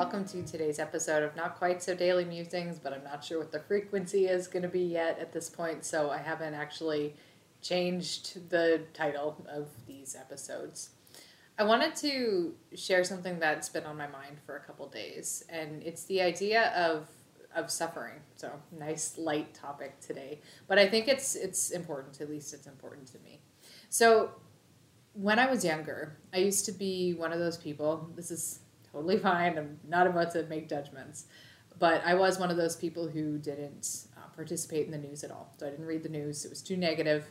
welcome to today's episode of Not Quite So Daily Musings, but I'm not sure what the frequency is going to be yet at this point, so I haven't actually changed the title of these episodes. I wanted to share something that's been on my mind for a couple days, and it's the idea of of suffering. So nice light topic today, but I think it's it's important. At least it's important to me. So when I was younger, I used to be one of those people. This is totally fine. I'm not about to make judgments. But I was one of those people who didn't uh, participate in the news at all. So I didn't read the news, it was too negative.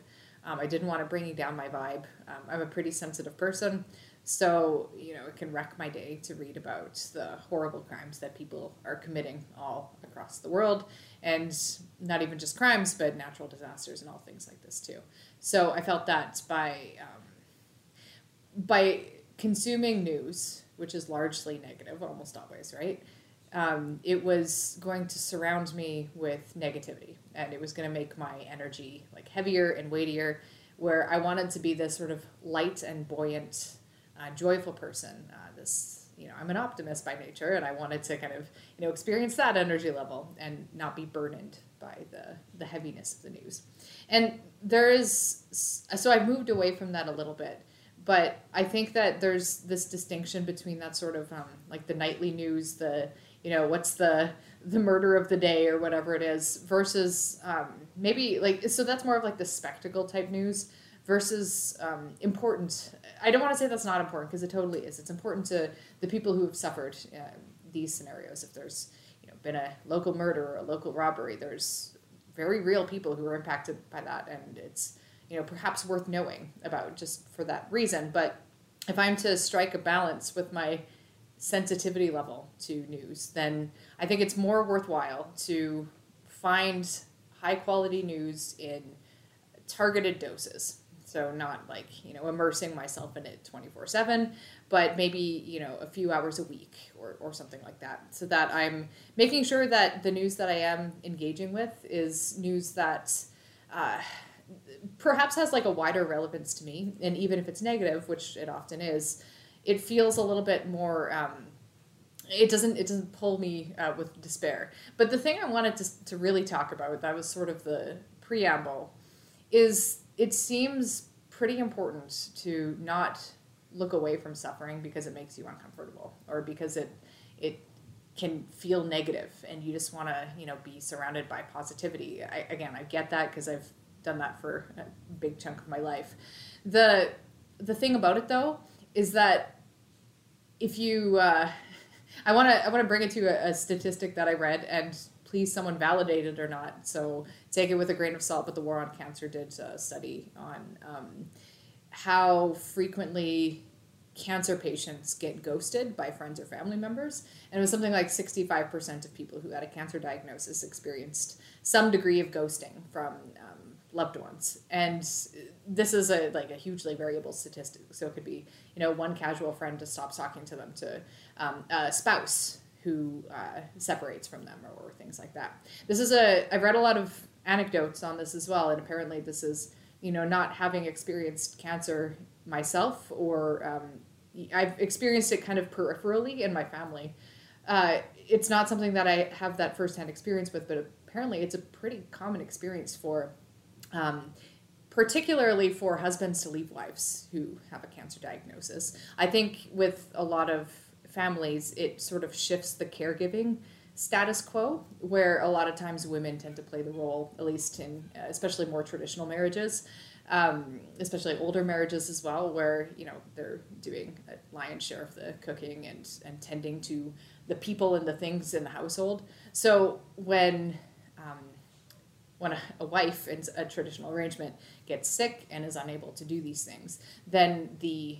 Um, I didn't want to bring down my vibe. Um, I'm a pretty sensitive person. So, you know, it can wreck my day to read about the horrible crimes that people are committing all across the world. And not even just crimes, but natural disasters and all things like this, too. So I felt that by, um, by consuming news, which is largely negative almost always, right? Um, it was going to surround me with negativity and it was going to make my energy like heavier and weightier where i wanted to be this sort of light and buoyant uh, joyful person uh, this you know i'm an optimist by nature and i wanted to kind of you know experience that energy level and not be burdened by the the heaviness of the news and there is so i've moved away from that a little bit but I think that there's this distinction between that sort of um, like the nightly news, the you know what's the the murder of the day or whatever it is, versus um, maybe like so that's more of like the spectacle type news versus um, important. I don't want to say that's not important because it totally is. It's important to the people who have suffered uh, these scenarios. If there's you know been a local murder or a local robbery, there's very real people who are impacted by that, and it's you know perhaps worth knowing about just for that reason. But if i'm to strike a balance with my sensitivity level to news then i think it's more worthwhile to find high quality news in targeted doses. So not like you know immersing myself in it 24 7 but maybe you know a few hours a week or, or something like that. So that i'm making sure that the news that i am engaging with is news that uh, perhaps has like a wider relevance to me and even if it's negative which it often is it feels a little bit more um, it doesn't it doesn't pull me uh, with despair. But the thing i wanted to, to really talk about that was sort of the preamble is it seems pretty important to not look away from suffering because it makes you uncomfortable or because it it can feel negative and you just want to you know be surrounded by positivity. I, again i get that because i've done that for a big chunk of my life. The the thing about it though is that if you uh, I want to I want to bring it to a, a, statistic that I read and please someone validate it or not. So take it with a grain of salt. But the War on Cancer did a study on um, how frequently cancer patients get ghosted by friends or family members. And it was something like 65% of people who had a cancer diagnosis experienced some degree of ghosting from um, loved ones. And this is a like a hugely variable statistic. So it could be you know one casual friend just stops talking to them to um, a spouse who uh, separates from them or, or, things like that. This is a i've read a lot of anecdotes on this as well and apparently this is you know not having experienced cancer myself or um, i've experienced it kind of peripherally in my family. Uh, it's not something that i have that firsthand experience with but apparently it's a pretty common experience for um, particularly for husbands to leave wives who have a cancer diagnosis. I think with a lot of families, it sort of shifts the caregiving status quo, where a lot of times women tend to play the role, at least in uh, especially more traditional marriages. Um, especially older marriages as well, where you know they're doing a lion's share of the cooking and and tending to the people and the things in the household. So when um, when a, a, wife in a traditional arrangement gets sick and is unable to do these things, then the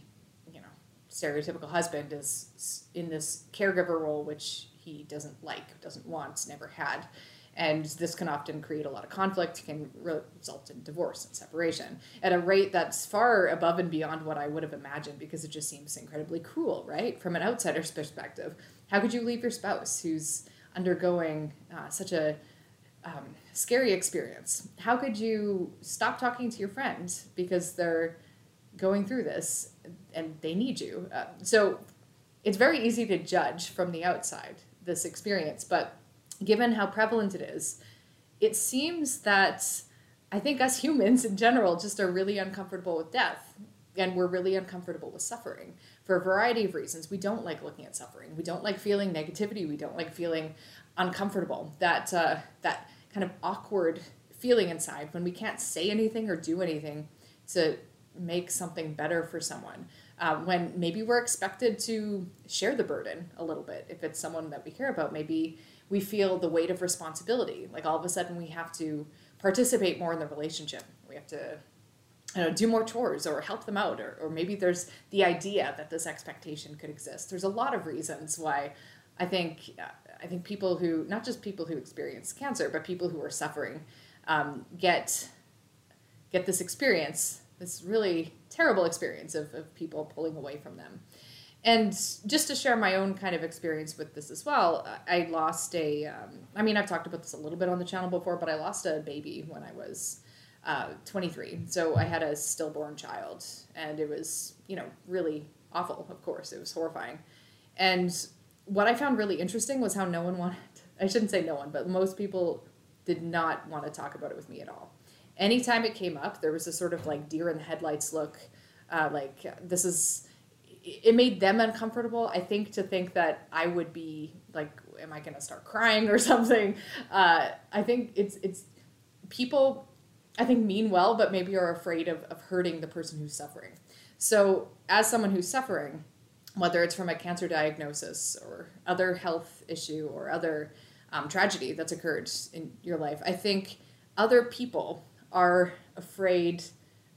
you know stereotypical husband is in this caregiver role, which he doesn't like, doesn't want, never had. And this can often create a lot of conflict, can result in divorce and separation at a rate that's far above and beyond what I would have imagined because it just seems incredibly cruel, right? From an outsider's perspective. How could you leave your spouse who's undergoing uh, such a um, scary experience. How could you stop talking to your friends because they're going through this and they need you? Uh, so, it's very easy to judge from the outside this experience, but given how prevalent it is, it seems that I think us humans in general just are really uncomfortable with death and we're really uncomfortable with suffering for a variety of reasons. We don't like looking at suffering. We don't like feeling negativity. We don't like feeling uncomfortable. That uh, that kind of awkward feeling inside when we can't say anything or do anything to make something better for someone. Uh, when maybe we're expected to share the burden a little bit. If it's someone that we care about, maybe we feel the weight of responsibility. Like all of a sudden we have to participate more in the relationship. We have to you know, do more chores or help them out, or, or maybe there's the idea that this expectation could exist. There's a lot of reasons why I think uh, I think people who not just people who experience cancer, but people who are suffering um, get get this experience, this really terrible experience of, of people pulling away from them. And just to share my own kind of experience with this as well, I lost a. Um, I mean, I've talked about this a little bit on the channel before, but I lost a baby when I was uh, 23. So I had a stillborn child, and it was, you know, really awful, of course. It was horrifying. And what I found really interesting was how no one wanted, I shouldn't say no one, but most people did not want to talk about it with me at all. Anytime it came up, there was a sort of like deer in the headlights look, uh, like this is, it made them uncomfortable. I think to think that I would be like, am I going to start crying or something? Uh, I think it's, it's, people, I think mean well, but maybe are afraid of, of hurting the person who's suffering. So as someone who's suffering, whether it's from a cancer diagnosis or other health issue or other um, tragedy that's occurred in your life. I think other people are afraid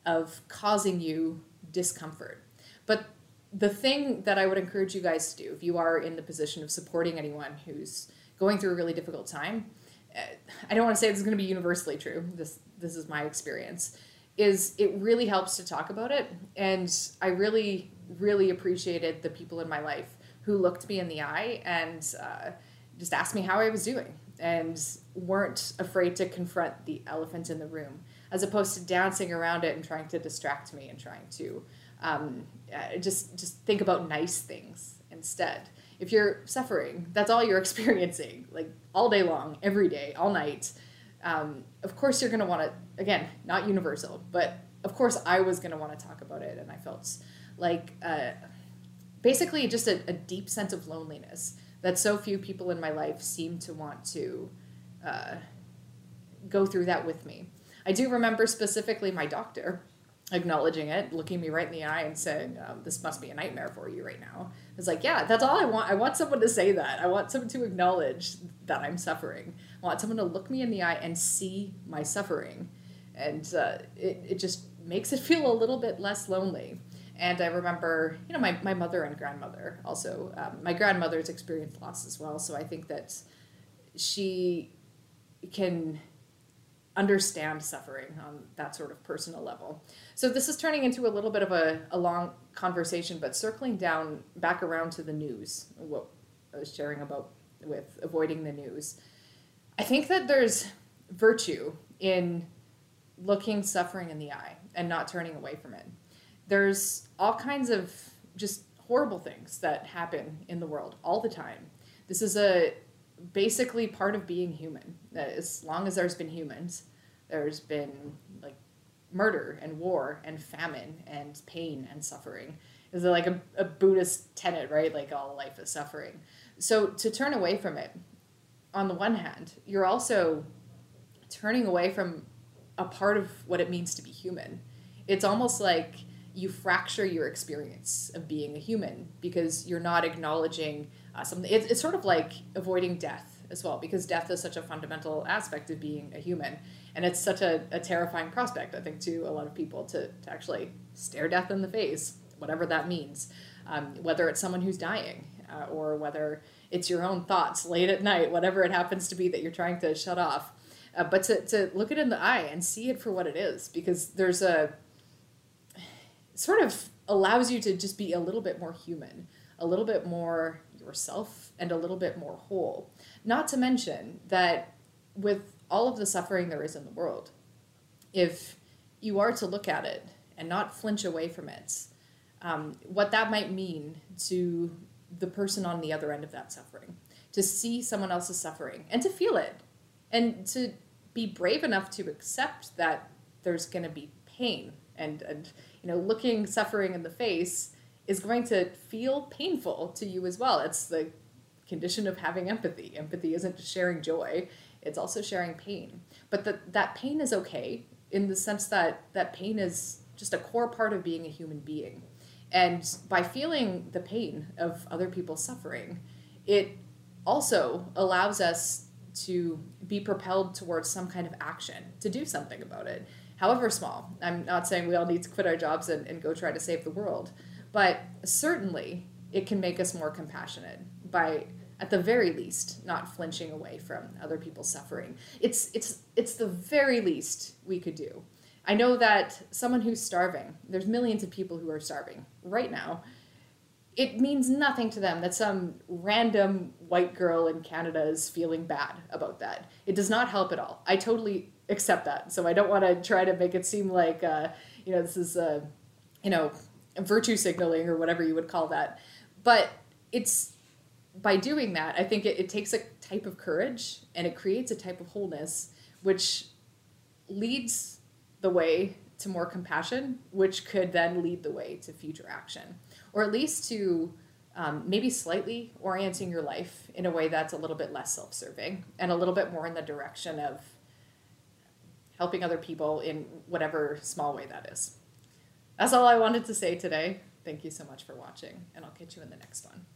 of causing you discomfort. But the thing that I would encourage you guys to do, if you are in the position of supporting anyone who's going through a really difficult time, I don't want to say this is going to be universally true. This this is my experience. Is it really helps to talk about it, and I really really appreciated the people in my life who looked me in the eye and. Uh, just asked me how I was doing and weren't afraid to confront the elephant in the room, as opposed to dancing around it and trying to distract me and trying to um, uh, just just think about nice things instead. If you're suffering, that's all you're experiencing, like all day long, every day, all night. Um, of course, you're going to want to again, not universal, but of course, I was going to want to talk about it, and I felt like uh, basically just a, a deep sense of loneliness that so few people in my life seem to want to uh, go through that with me. I do remember specifically my doctor acknowledging it, looking me right in the eye and saying, um, "This must be a nightmare for you right now." It's like, yeah, that's all I want. I want someone to say that. I want someone to acknowledge that I'm suffering. I want someone to look me in the eye and see my suffering, and uh, it it just makes it feel a little bit less lonely. And I remember, you know, my, my mother and grandmother also. Um, my grandmother's experienced loss as well, so I think that she can understand suffering on that sort of personal level. So this is turning into a little bit of a, a long conversation, but circling down back around to the news, what I was sharing about with avoiding the news. I think that there's virtue in looking suffering in the eye and not turning away from it there's all kinds of just horrible things that happen in the world all the time. This is a basically part of being human. As long as there's been humans, there's been like murder and war and famine and pain and suffering. Is like a, a Buddhist tenet, right? Like all life is suffering. So to turn away from it, on the one hand, you're also turning away from a part of what it means to be human. It's almost like you fracture your experience of being a human because you're not acknowledging uh, something. It's, it's sort of like avoiding death as well because death is such a fundamental aspect of being a human. And it's such a, a terrifying prospect, I think, to a lot of people to, to actually stare death in the face, whatever that means. Um, whether it's someone who's dying uh, or whether it's your own thoughts late at night, whatever it happens to be that you're trying to shut off. Uh, but to, to look it in the eye and see it for what it is because there's a sort of allows you to just be a little bit more human, a little bit more yourself, and a little bit more whole. Not to mention that with all of the suffering there is in the world, if you are to look at it and not flinch away from it, um, what that might mean to the person on the other end of that suffering, to see someone else's suffering and to feel it, and to be brave enough to accept that there's going to be pain and and you know looking suffering in the face is going to feel painful to you as well. It's the condition of having empathy. Empathy isn't just sharing joy; it's also sharing pain. But that that pain is okay in the sense that that pain is just a core part of being a human being. And by feeling the pain of other people's suffering, it also allows us to be propelled towards some kind of action, to do something about it, however small. I'm not saying we all need to quit our jobs and, and go try to save the world, but certainly it can make us more compassionate by at the very least not flinching away from other people's suffering. It's it's it's the very least we could do. I know that someone who's starving there's millions of people who are starving right now. It means nothing to them that some random white girl in canada is feeling bad about that. It does not help at all. I totally accept that. So i don't want to try to make it seem like uh, you know this is uh, you know virtue signaling or whatever you would call that. But it's by doing that, I think it, it takes a type of courage and it creates a type of wholeness, which leads the way to more compassion, which could then lead the way to future action, or at least to um, maybe slightly orienting your life in a way that's a little bit less self serving and a little bit more in the direction of helping other people in whatever small way that is. That's all I wanted to say today. Thank you so much for watching, and I'll catch you in the next one.